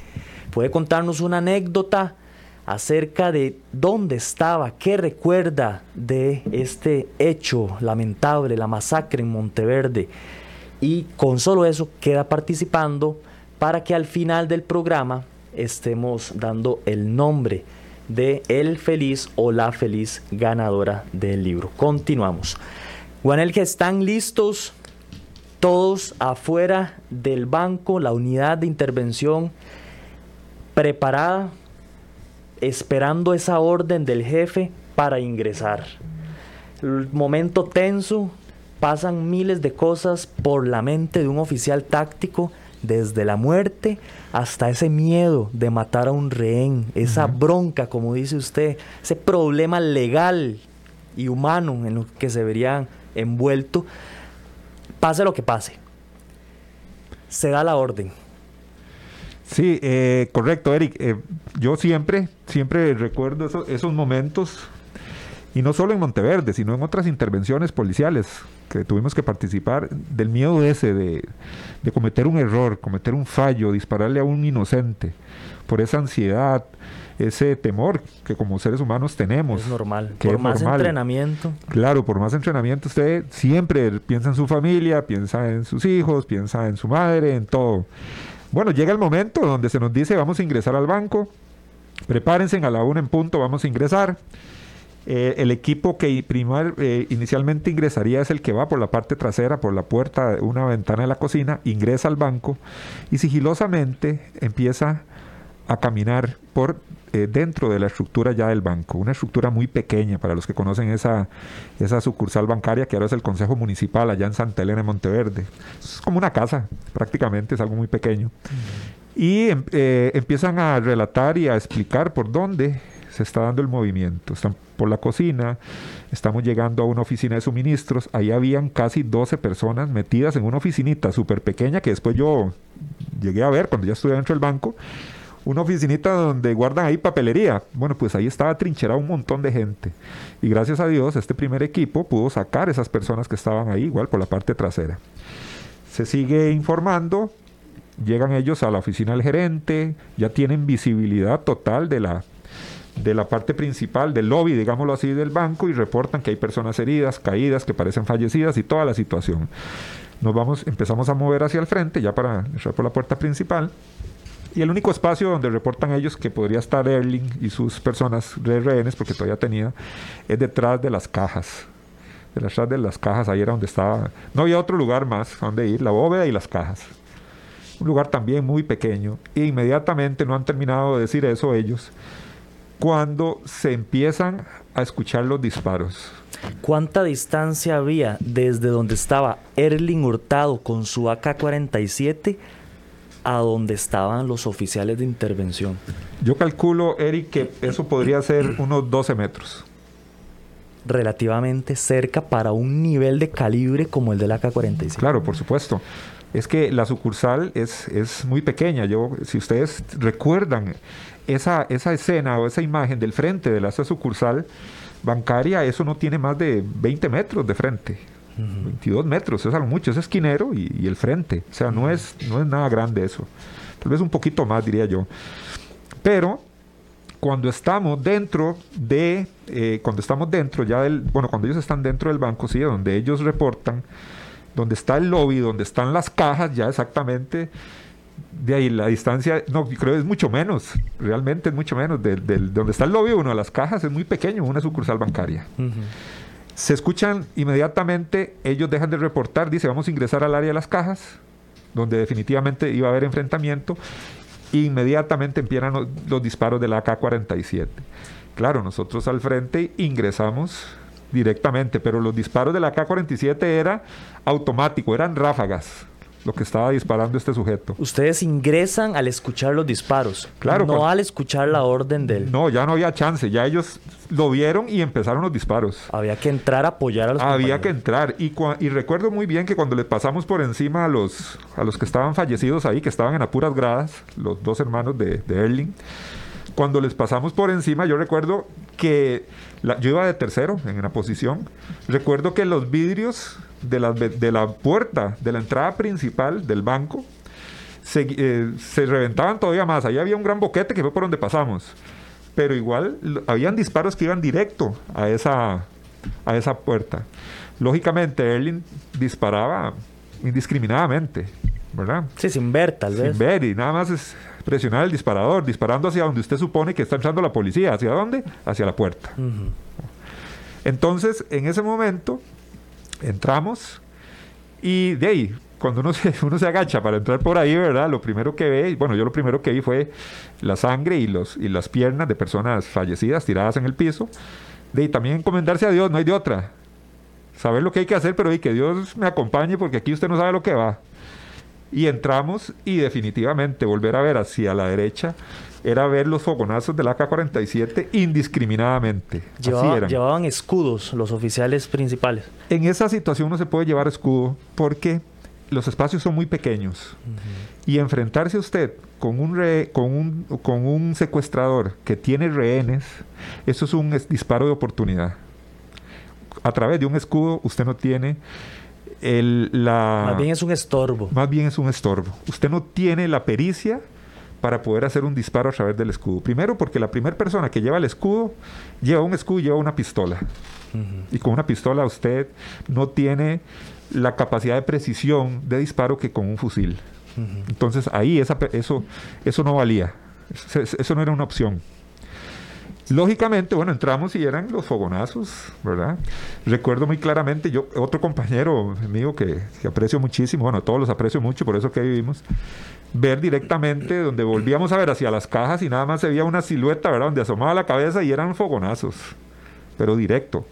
Puede contarnos una anécdota, acerca de dónde estaba, qué recuerda de este hecho lamentable, la masacre en Monteverde. Y con solo eso queda participando para que al final del programa estemos dando el nombre de el feliz o la feliz ganadora del libro. Continuamos. Juanel, que están listos todos afuera del banco, la unidad de intervención preparada esperando esa orden del jefe para ingresar. El momento tenso, pasan miles de cosas por la mente de un oficial táctico, desde la muerte hasta ese miedo de matar a un rehén, esa bronca, como dice usted, ese problema legal y humano en lo que se verían envuelto, pase lo que pase. Se da la orden
Sí, eh, correcto, Eric. Eh, yo siempre, siempre recuerdo esos, momentos, y no solo en Monteverde, sino en otras intervenciones policiales que tuvimos que participar, del miedo ese de, cometer un error, cometer un fallo, dispararle a un inocente, por esa ansiedad, ese temor que como seres humanos tenemos.
Es normal. por más entrenamiento.
Claro, por más entrenamiento usted siempre piensa en su familia, piensa en sus hijos, piensa en su madre, en todo. Bueno, llega el momento donde se nos dice vamos a ingresar al banco, prepárense a la una en punto, vamos a ingresar. Eh, el equipo que primar, eh, inicialmente ingresaría es el que va por la parte trasera, por la puerta, una ventana de la cocina, ingresa al banco y sigilosamente empieza a caminar por eh, dentro de la estructura ya del banco, una estructura muy pequeña para los que conocen esa, esa sucursal bancaria que ahora es el Consejo Municipal allá en Santa Elena de Monteverde. Es como una casa, prácticamente, es algo muy pequeño. Y em, empiezan a relatar y a explicar por dónde se está dando el movimiento. Están por la cocina, estamos llegando a una oficina de suministros, ahí habían casi 12 personas metidas en una oficinita súper pequeña que después yo llegué a ver cuando ya estuve dentro del banco una oficinita donde guardan ahí papelería. Bueno, pues ahí estaba trincherado un montón de gente. Y gracias a Dios, este primer equipo pudo sacar esas personas que estaban ahí, igual por la parte trasera. Se sigue informando, llegan ellos a la oficina del gerente, ya tienen visibilidad total de la, de la parte principal del lobby, digámoslo así, del banco y reportan que hay personas heridas, caídas, que parecen fallecidas y toda la situación. Nos vamos, empezamos a mover hacia el frente, ya para entrar por la puerta principal. Y el único espacio donde reportan ellos que podría estar Erling y sus personas de rehenes, porque todavía tenía, es detrás de las cajas. Detrás de las cajas, ahí era donde estaba. No había otro lugar más donde ir, la bóveda y las cajas. Un lugar también muy pequeño. E inmediatamente no han terminado de decir eso ellos, cuando se empiezan a escuchar los disparos.
¿Cuánta distancia había desde donde estaba Erling Hurtado con su AK-47 a donde estaban los oficiales de intervención?
Yo calculo, Eric, que eso podría ser unos 12 metros.
Relativamente cerca para un nivel de calibre como el del AK-47.
Claro, por supuesto. Es que la sucursal es, es muy pequeña. Yo, si ustedes recuerdan esa, esa escena o esa imagen del frente de la sucursal bancaria, eso no tiene más de 20 metros de frente. 22 metros, es algo mucho, es esquinero y, el frente. O sea, no, es, no es nada grande eso. Tal vez un poquito más, diría yo. Pero cuando estamos dentro de, eh, cuando estamos dentro ya del, bueno, cuando ellos están dentro del banco, sí, donde ellos reportan, donde está el lobby, donde están las cajas, ya exactamente, de ahí la distancia, no, creo es mucho menos, realmente es mucho menos, de, donde está el lobby, uno de las cajas es muy pequeño, una sucursal bancaria. Se escuchan inmediatamente, ellos dejan de reportar, dice, vamos a ingresar al área de las cajas, donde definitivamente iba a haber enfrentamiento, inmediatamente empiezan los, disparos de la AK-47. Claro, nosotros al frente ingresamos directamente, pero los disparos de la AK-47 era automático, eran ráfagas lo que estaba disparando este sujeto.
Ustedes ingresan al escuchar los disparos, claro, no al escuchar la orden del...
No, ya no había chance, ya ellos lo vieron y empezaron los disparos.
Había que entrar a apoyar a los
Había que entrar y, y recuerdo muy bien que cuando le pasamos por encima a los, a los que estaban fallecidos ahí, que estaban en apuras gradas, los dos hermanos de, de Erling, cuando les pasamos por encima, yo recuerdo que yo iba de tercero en una posición. Recuerdo que los vidrios de la, de la puerta de la entrada principal del banco se, eh, se reventaban todavía más. Ahí había un gran boquete que fue por donde pasamos. Pero igual habían disparos que iban directo a esa, a esa puerta. Lógicamente, Erling disparaba indiscriminadamente, ¿verdad?
Sí, sin ver, tal vez.
Sin ver, y nada más es presionar el disparador, disparando hacia donde usted supone que está entrando la policía. ¿Hacia dónde? Hacia la puerta. Entonces, en ese momento, entramos y de ahí, cuando uno se, uno se agacha para entrar por ahí, ¿verdad? Lo primero que ve, bueno, yo lo primero que vi fue la sangre y, los, y las piernas de personas fallecidas tiradas en el piso. De ahí también encomendarse a Dios, no hay de otra. Saber lo que hay que hacer, pero y que Dios me acompañe porque aquí usted no sabe lo que va. Y entramos y definitivamente volver a ver hacia la derecha era ver los fogonazos del AK-47 indiscriminadamente.
llevaban escudos los oficiales principales.
En esa situación no se puede llevar escudo porque los espacios son muy pequeños. Y enfrentarse usted con un, con, un, con un secuestrador que tiene rehenes, eso es un disparo de oportunidad. A través de un escudo usted no tiene el, la...
Más bien es un estorbo.
Más bien es un estorbo. Usted no tiene la pericia para poder hacer un disparo a través del escudo. Primero porque la primera persona que lleva el escudo lleva un escudo y lleva una pistola. Y con una pistola usted no tiene la capacidad de precisión de disparo que con un fusil. Entonces ahí esa, eso, eso no valía. eso no era una opción. Lógicamente, bueno, entramos y eran los fogonazos, ¿verdad? Recuerdo muy claramente, yo, otro compañero mío que, aprecio muchísimo, bueno, todos los aprecio mucho, por eso que vivimos, ver directamente donde volvíamos a ver hacia las cajas y nada más se veía una silueta, ¿verdad? Donde asomaba la cabeza y eran fogonazos, pero directo.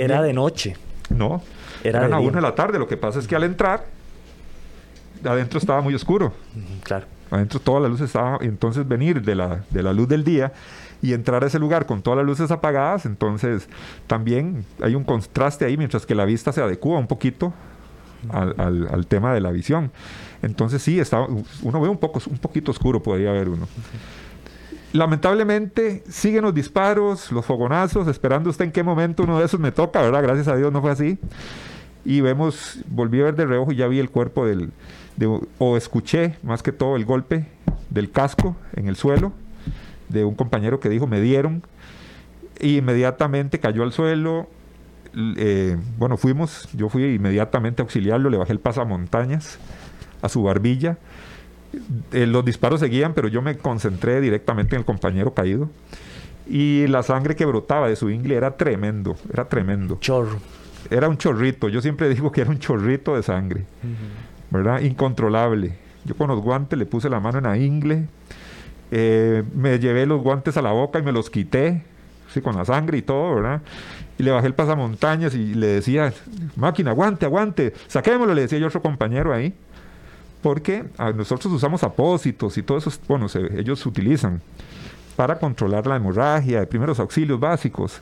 Era de noche.
No, era eran a una de la tarde. Lo que pasa es que al entrar, adentro estaba muy oscuro.
Claro.
Adentro toda la luz estaba, entonces venir de la, de la luz del día y entrar a ese lugar con todas las luces apagadas, entonces también hay un contraste ahí mientras que la vista se adecua un poquito al, tema de la visión. Entonces sí, está, uno ve un, poco, un poquito oscuro, podría haber uno. Lamentablemente siguen los disparos, los fogonazos, esperando usted en qué momento uno de esos me toca, ¿verdad? Gracias a Dios no fue así. Y vemos, volví a ver de reojo y ya vi el cuerpo del, o escuché más que todo el golpe del casco en el suelo de un compañero que dijo, me dieron, y inmediatamente cayó al suelo. Eh, bueno, fuimos, yo fui inmediatamente a auxiliarlo, le bajé el pasamontañas a su barbilla. Eh, los disparos seguían, pero yo me concentré directamente en el compañero caído. Y la sangre que brotaba de su ingle era tremendo, era tremendo.
Chorro.
Era un chorrito, yo siempre digo que era un chorrito de sangre, ¿verdad? Incontrolable. Yo con los guantes le puse la mano en la ingle, eh, me llevé los guantes a la boca y me los quité. sí, con la sangre y todo, ¿verdad? Y le bajé el pasamontañas y le decía, máquina, aguante, aguante, saquémoslo, le decía yo a otro compañero ahí. Porque nosotros usamos apósitos y todo eso, bueno, ellos utilizan para controlar la hemorragia, de primeros auxilios básicos.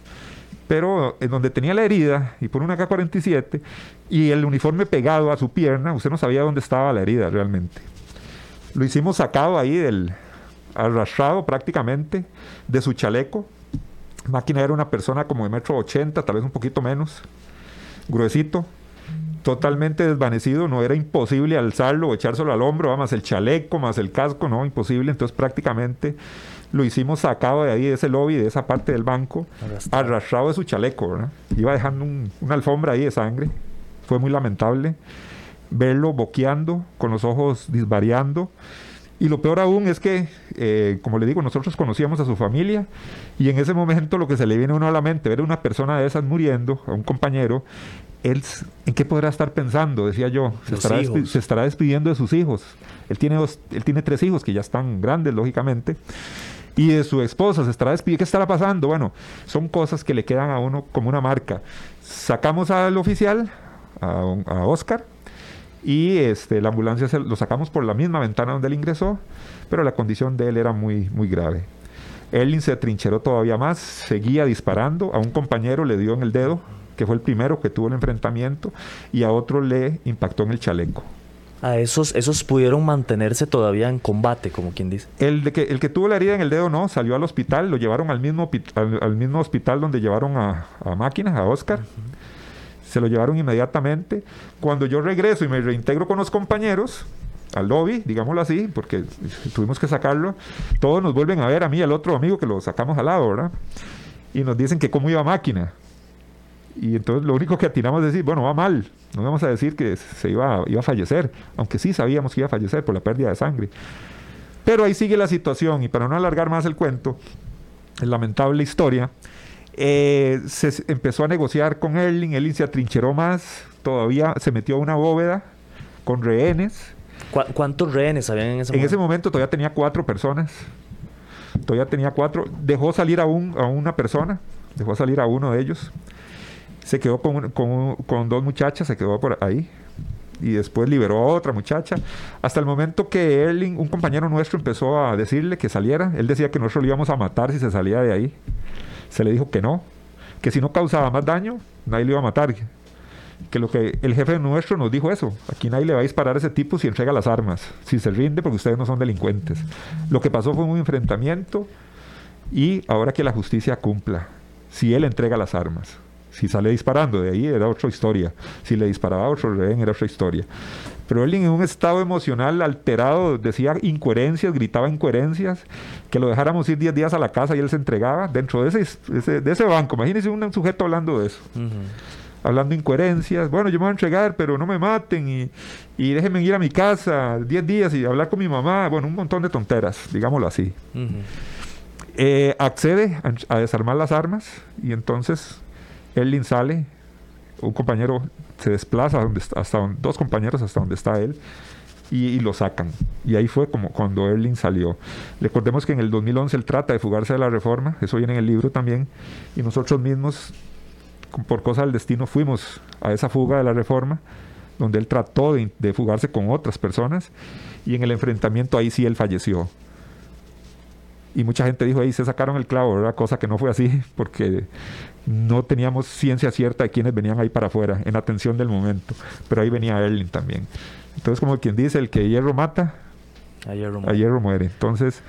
Pero en donde tenía la herida y por una K-47 y el uniforme pegado a su pierna, usted no sabía dónde estaba la herida realmente. Lo hicimos sacado ahí del arrastrado prácticamente de su chaleco. Máquina era una persona como de metro ochenta, tal vez un poquito menos, gruesito, totalmente desvanecido, no era imposible alzarlo o echárselo al hombro, más el chaleco, más el casco, no, imposible, entonces prácticamente lo hicimos sacado de ahí, de ese lobby, de esa parte del banco, arrastrado, de su chaleco, ¿verdad? Iba dejando una alfombra ahí de sangre, fue muy lamentable verlo boqueando, con los ojos disvariando. Y lo peor aún es que, eh, como le digo, nosotros conocíamos a su familia y en ese momento lo que se le viene a uno a la mente, ver a una persona de esas muriendo, a un compañero, él, ¿en qué podrá estar pensando? Decía yo, se estará, se estará, despidiendo de sus hijos. Él tiene, él tiene tres hijos que ya están grandes, lógicamente y de su esposa se estará despidiendo. ¿Qué estará pasando? Bueno, son cosas que le quedan a uno como una marca. Sacamos al oficial, a, Oscar, y este, la ambulancia lo sacamos por la misma ventana donde él ingresó, pero la condición de él era muy, muy grave. Elin se trincheró todavía más, seguía disparando, a un compañero le dio en el dedo, que fue el primero que tuvo el enfrentamiento, y a otro le impactó en el chaleco
a esos, esos pudieron mantenerse todavía en combate, como quien dice.
El, de que, el que tuvo la herida en el dedo no, salió al hospital, lo llevaron al mismo, al, mismo hospital donde llevaron a, a Máquinas, a Oscar. Se lo llevaron inmediatamente. Cuando yo regreso y me reintegro con los compañeros, al lobby, digámoslo así, porque tuvimos que sacarlo, todos nos vuelven a ver a mí, al otro amigo que lo sacamos al lado, ¿verdad? Y nos dicen que cómo iba máquina. Y entonces lo único que atinamos es decir, bueno, va mal. No vamos a decir que se iba, iba a fallecer, aunque sí sabíamos que iba a fallecer por la pérdida de sangre. Pero ahí sigue la situación y para no alargar más el cuento, la lamentable historia, eh, se empezó a negociar con Erling, Erling se atrincheró más, todavía se metió a una bóveda con rehenes.
¿Cuántos rehenes habían en ese
momento? En ese momento todavía tenía cuatro personas. Todavía tenía cuatro. Dejó salir a, un, a una persona, dejó salir a uno de ellos se quedó con, con, dos muchachas, se quedó por ahí. Y después liberó a otra muchacha. Hasta el momento que Erling, un compañero nuestro, empezó a decirle que saliera. Él decía que nosotros lo íbamos a matar si se salía de ahí. Se le dijo que no. Que si no causaba más daño, nadie le iba a matar. Que lo que el jefe nuestro nos dijo eso. Aquí nadie le va a disparar a ese tipo si entrega las armas. Si se rinde porque ustedes no son delincuentes. Lo que pasó fue un enfrentamiento y ahora que la justicia cumpla. Si él entrega las armas. Si sale disparando de ahí era otra historia. Si le disparaba otro rehén era otra historia. Pero él en un estado emocional alterado decía incoherencias, gritaba incoherencias, que lo dejáramos ir 10 días a la casa y él se entregaba dentro de ese, de ese banco. Imagínense un sujeto hablando de eso. Hablando incoherencias, bueno, yo me voy a entregar, pero no me maten y, y déjenme ir a mi casa 10 días y hablar con mi mamá. Bueno, un montón de tonteras, digámoslo así. Eh, accede a desarmar las armas y entonces Erling sale, un compañero se desplaza hasta donde, dos compañeros hasta donde está él y, lo sacan. Y ahí fue como cuando Erling salió. Recordemos que en el 2011 él trata de fugarse de la reforma, eso viene en el libro también, y nosotros mismos, por cosa del destino, fuimos a esa fuga de la reforma, donde él trató de, de fugarse con otras personas, y en el enfrentamiento ahí sí él falleció y mucha gente dijo ahí se sacaron el clavo, ¿verdad? Cosa que no fue así, porque no teníamos ciencia cierta de quienes venían ahí para afuera, en atención del momento. Pero ahí venía Erling también. Entonces, como quien dice, el que hierro mata, a hierro muere. Entonces,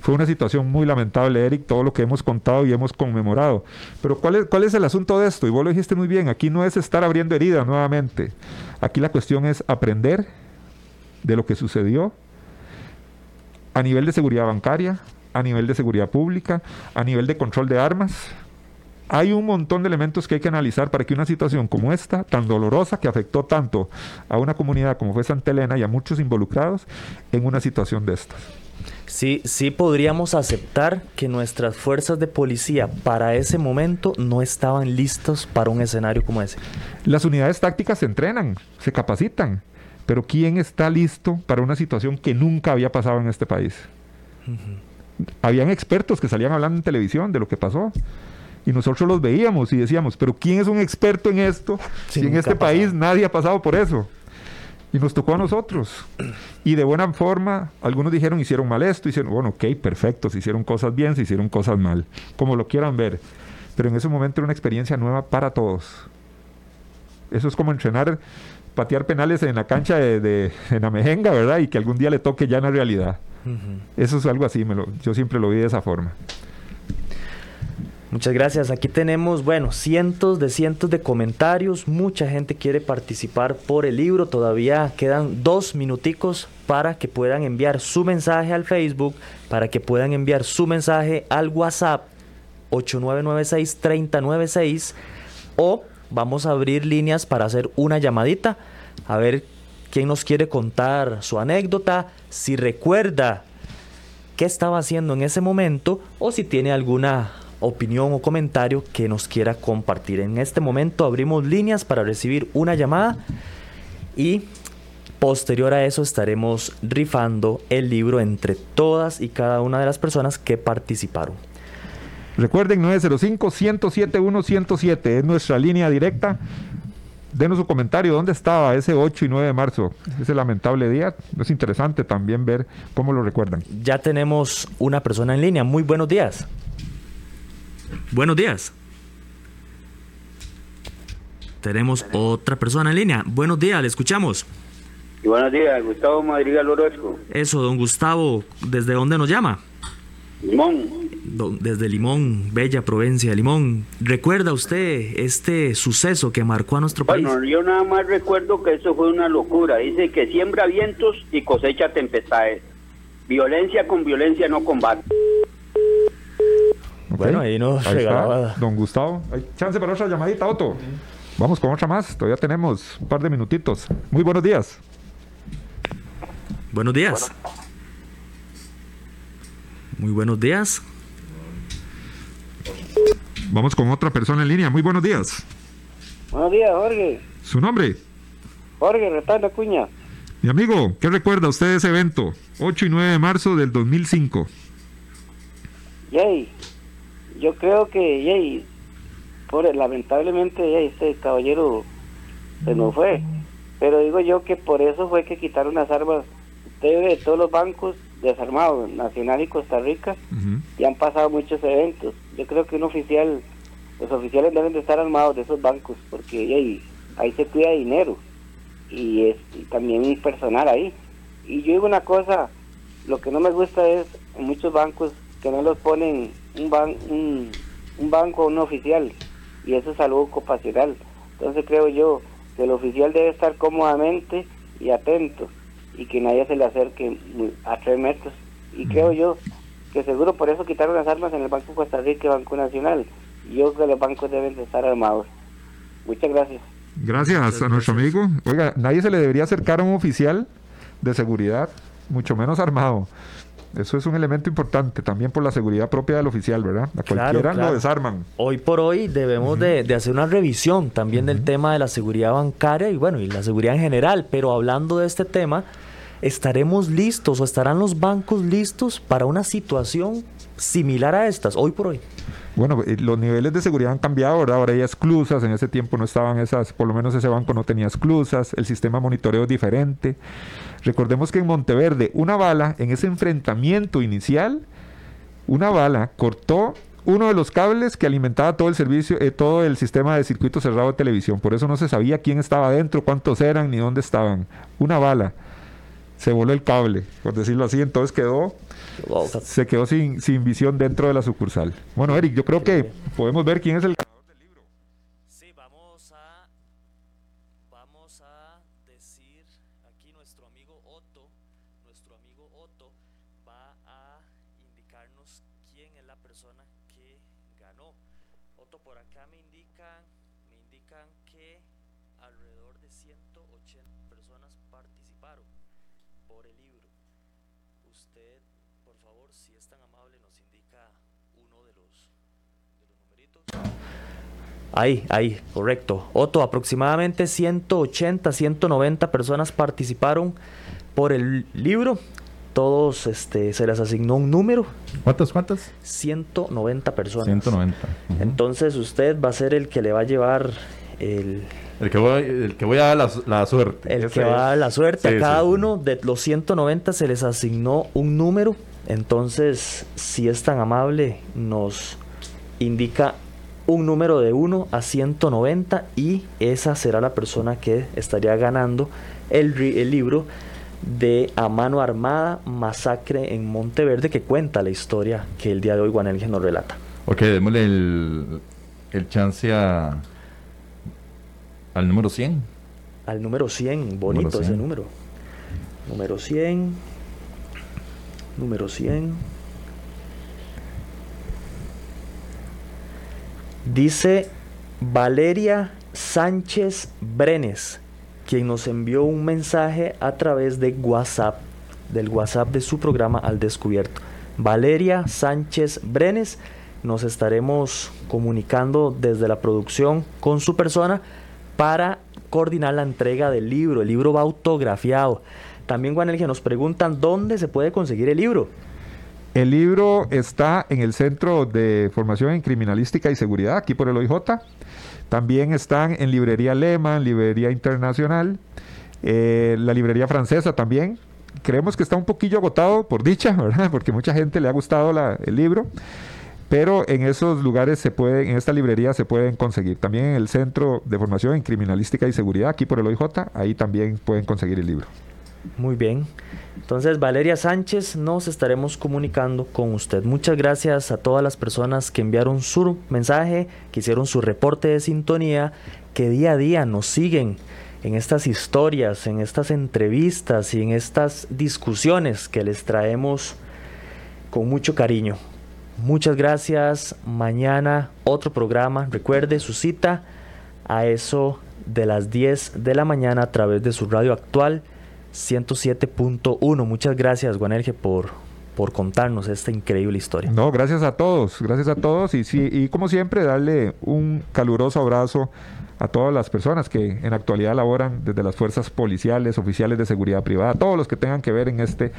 fue una situación muy lamentable, Eric, todo lo que hemos contado y hemos conmemorado. Pero ¿cuál es, ¿cuál es el asunto de esto? Y vos lo dijiste muy bien, aquí no es estar abriendo heridas nuevamente. Aquí la cuestión es aprender de lo que sucedió a nivel de seguridad bancaria, a nivel de seguridad pública, a nivel de control de armas, hay un montón de elementos que hay que analizar para que una situación como esta, tan dolorosa, que afectó tanto a una comunidad como fue Santa Elena y a muchos involucrados, en una situación de estas.
Sí, sí podríamos aceptar que nuestras fuerzas de policía para ese momento no estaban listos para un escenario como ese.
Las unidades tácticas se entrenan, se capacitan, pero ¿quién está listo para una situación que nunca había pasado en este país? Habían expertos que salían hablando en televisión de lo que pasó Y nosotros los veíamos y decíamos, pero ¿quién es un experto en esto?
Sí,
si en este país
pasado.
nadie ha pasado por eso. Y nos tocó a nosotros. Y de buena forma, algunos dijeron, hicieron mal esto, hicieron, bueno, ok, perfecto, se hicieron cosas bien, se hicieron cosas mal, como lo quieran ver. Pero en ese momento era una experiencia nueva para todos. Eso es como entrenar, patear penales en la cancha de, de en Amejenga, ¿verdad? Y que algún día le toque ya en la realidad. Eso es algo así, me lo- yo siempre lo vi de esa forma.
Muchas gracias. Aquí tenemos, bueno, cientos de cientos de comentarios. Mucha gente quiere participar por el libro. Todavía quedan dos minuticos para que puedan enviar su mensaje al Facebook, para que puedan enviar su mensaje al WhatsApp 8996-3096 o vamos a abrir líneas para hacer una llamadita a ver quién nos quiere contar su anécdota, si recuerda qué estaba haciendo en ese momento o si tiene alguna opinión o comentario que nos quiera compartir. En este momento abrimos líneas para recibir una llamada y posterior a eso estaremos rifando el libro entre todas y cada una de las personas que participaron.
Recuerden, 905-107-107 es nuestra línea directa. Denos su comentario, ¿dónde estaba ese 8 y 9 de marzo? Ese lamentable día. Es interesante también ver cómo lo recuerdan.
Ya tenemos una persona en línea. Muy buenos días. Buenos días. Tenemos otra persona en línea. Buenos días, le escuchamos.
Y buenos días, Gustavo Madrigal Orozco.
Eso, don Gustavo, ¿desde dónde nos llama?
Limón.
Don- desde Limón, bella provincia de Limón. ¿Recuerda usted este suceso que marcó a nuestro país?
Bueno, yo nada más recuerdo que eso fue una locura. Dice que siembra vientos y cosecha tempestades. Violencia con violencia no combate.
Bueno, ahí nos
está,
regalaba-
Don Gustavo. Hay chance para otra llamadita, Otto. Vamos con otra más. Todavía tenemos un par de minutitos. Muy buenos días.
Buenos días. Muy buenos días.
Vamos con otra persona en línea. Muy buenos días.
Buenos días, Jorge.
¿Su nombre?
Jorge Retando Cuña.
Mi amigo, ¿qué recuerda usted de ese evento? 8 y 9 de marzo del 2005.
Yay, yo creo que, yay, por, lamentablemente, yay, este caballero se nos fue. Pero digo yo que por eso fue que quitaron las armas de todos los bancos desarmados, Nacional y Costa Rica, y han pasado muchos eventos. Yo creo que un oficial, los oficiales deben de estar armados de esos bancos, porque yay, ahí se cuida dinero y, es, y también personal ahí. Y yo digo una cosa, lo que no me gusta es en muchos bancos que no los ponen un, ban, un, un banco un oficial y eso es salud ocupacional. Entonces creo yo que el oficial debe estar cómodamente y atento y que nadie se le acerque a tres metros. Y creo yo que seguro por eso quitaron las armas en el Banco Costa Rica y Banco Nacional. Y yo creo que los bancos deben de estar armados. Muchas gracias.
Gracias a nuestro amigo. Oiga, nadie se le debería acercar a un oficial de seguridad, mucho menos armado. Eso es un elemento importante también por la seguridad propia del oficial, ¿verdad? A cualquiera
claro.
lo desarman.
Hoy por hoy debemos de, de hacer una revisión también del tema de la seguridad bancaria y bueno, y la seguridad en general. Pero hablando de este tema, ¿estaremos listos o estarán los bancos listos para una situación similar a estas hoy por hoy?
Bueno, eh, los niveles de seguridad han cambiado, ¿verdad? Ahora hay esclusas, en ese tiempo no estaban esas, por lo menos ese banco no tenía esclusas, el sistema de monitoreo es diferente. Recordemos que en Monteverde, una bala en ese enfrentamiento inicial, una bala cortó uno de los cables que alimentaba todo el servicio, eh, todo el sistema de circuito cerrado de televisión. Por eso no se sabía quién estaba adentro, cuántos eran, ni dónde estaban. Una bala. Se voló el cable, por decirlo así. Entonces quedó se quedó sin, sin visión dentro de la sucursal. Bueno, Eric, yo creo que podemos ver quién es el
Sí, vamos a vamos a decir aquí nuestro amigo Otto, nuestro amigo Otto va a indicarnos quién es la persona que ganó. Otto, por acá me indican me indican que alrededor de 180 personas participaron por el libro. Usted, por favor, si es tan amable, nos indica uno de los de los numeritos. Ahí, ahí, correcto. Otto, aproximadamente 180, 190 personas participaron por el libro. todos este, se les asignó un número.
¿Cuántas, cuántas?
190 personas.
190.
Entonces usted va a ser el que le va a llevar el...
El que voy, el que voy a dar la, la suerte.
El que va a dar la suerte.
Sí,
a cada
sí.
uno de los 190 se les asignó un número. Entonces, si es tan amable, nos indica un número de 1 a 190 y esa será la persona que estaría ganando el, el libro de A Mano Armada, Masacre en Monteverde, que cuenta la historia que el día de hoy Guanelge nos relata.
Ok, démosle el, el chance a, al número 100.
Al número 100, bonito
Número
ese
100.
número. Número 100. Número 100. Dice Valeria Sánchez Brenes, quien nos envió un mensaje a través de WhatsApp, del WhatsApp de su programa Al Descubierto. Valeria Sánchez Brenes, nos estaremos comunicando desde la producción con su persona para coordinar la entrega del libro. El libro va autografiado. También, Juanelgia, nos preguntan dónde se puede conseguir el libro.
El libro está en el Centro de Formación en Criminalística y Seguridad, aquí por el OIJ. También están en Librería Lehman, Librería Internacional, eh, la Librería Francesa también. Creemos que está un poquillo agotado, por dicha, ¿verdad? Porque mucha gente le ha gustado el libro. Pero en esos lugares se pueden, en esta librería se pueden conseguir. También en el Centro de Formación en Criminalística y Seguridad, aquí por el OIJ, ahí también pueden conseguir el libro.
Muy bien. Entonces, Valeria Sánchez, nos estaremos comunicando con usted. Muchas gracias a todas las personas que enviaron su mensaje, que hicieron su reporte de sintonía, que día a día nos siguen en estas historias, en estas entrevistas y en estas discusiones que les traemos con mucho cariño. Muchas gracias. Mañana otro programa. Recuerde su cita a eso de las 10 de la mañana a través de su radio actual 107.1. Muchas gracias, Guanelge, por, por contarnos esta increíble historia.
No, gracias a todos, gracias a todos y, sí, y como siempre darle un caluroso abrazo a todas las personas que en actualidad laboran desde las fuerzas policiales, oficiales de seguridad privada, todos los que tengan que ver en este,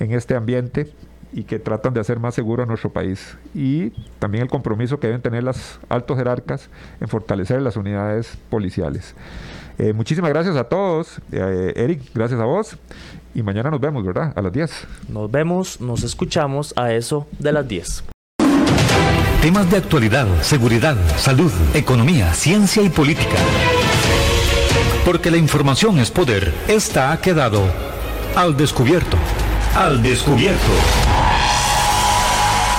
en este ambiente y que tratan de hacer más seguro a nuestro país. Y también el compromiso que deben tener los altos jerarcas en fortalecer las unidades policiales. Eh, muchísimas gracias a todos. Eh, Eric, gracias a vos. Y mañana nos vemos, ¿verdad? A las 10.
Nos vemos, nos escuchamos a eso de las 10.
Temas de actualidad, seguridad, salud, economía, ciencia y política. Porque la información es poder. Esta ha quedado al descubierto. Al descubierto.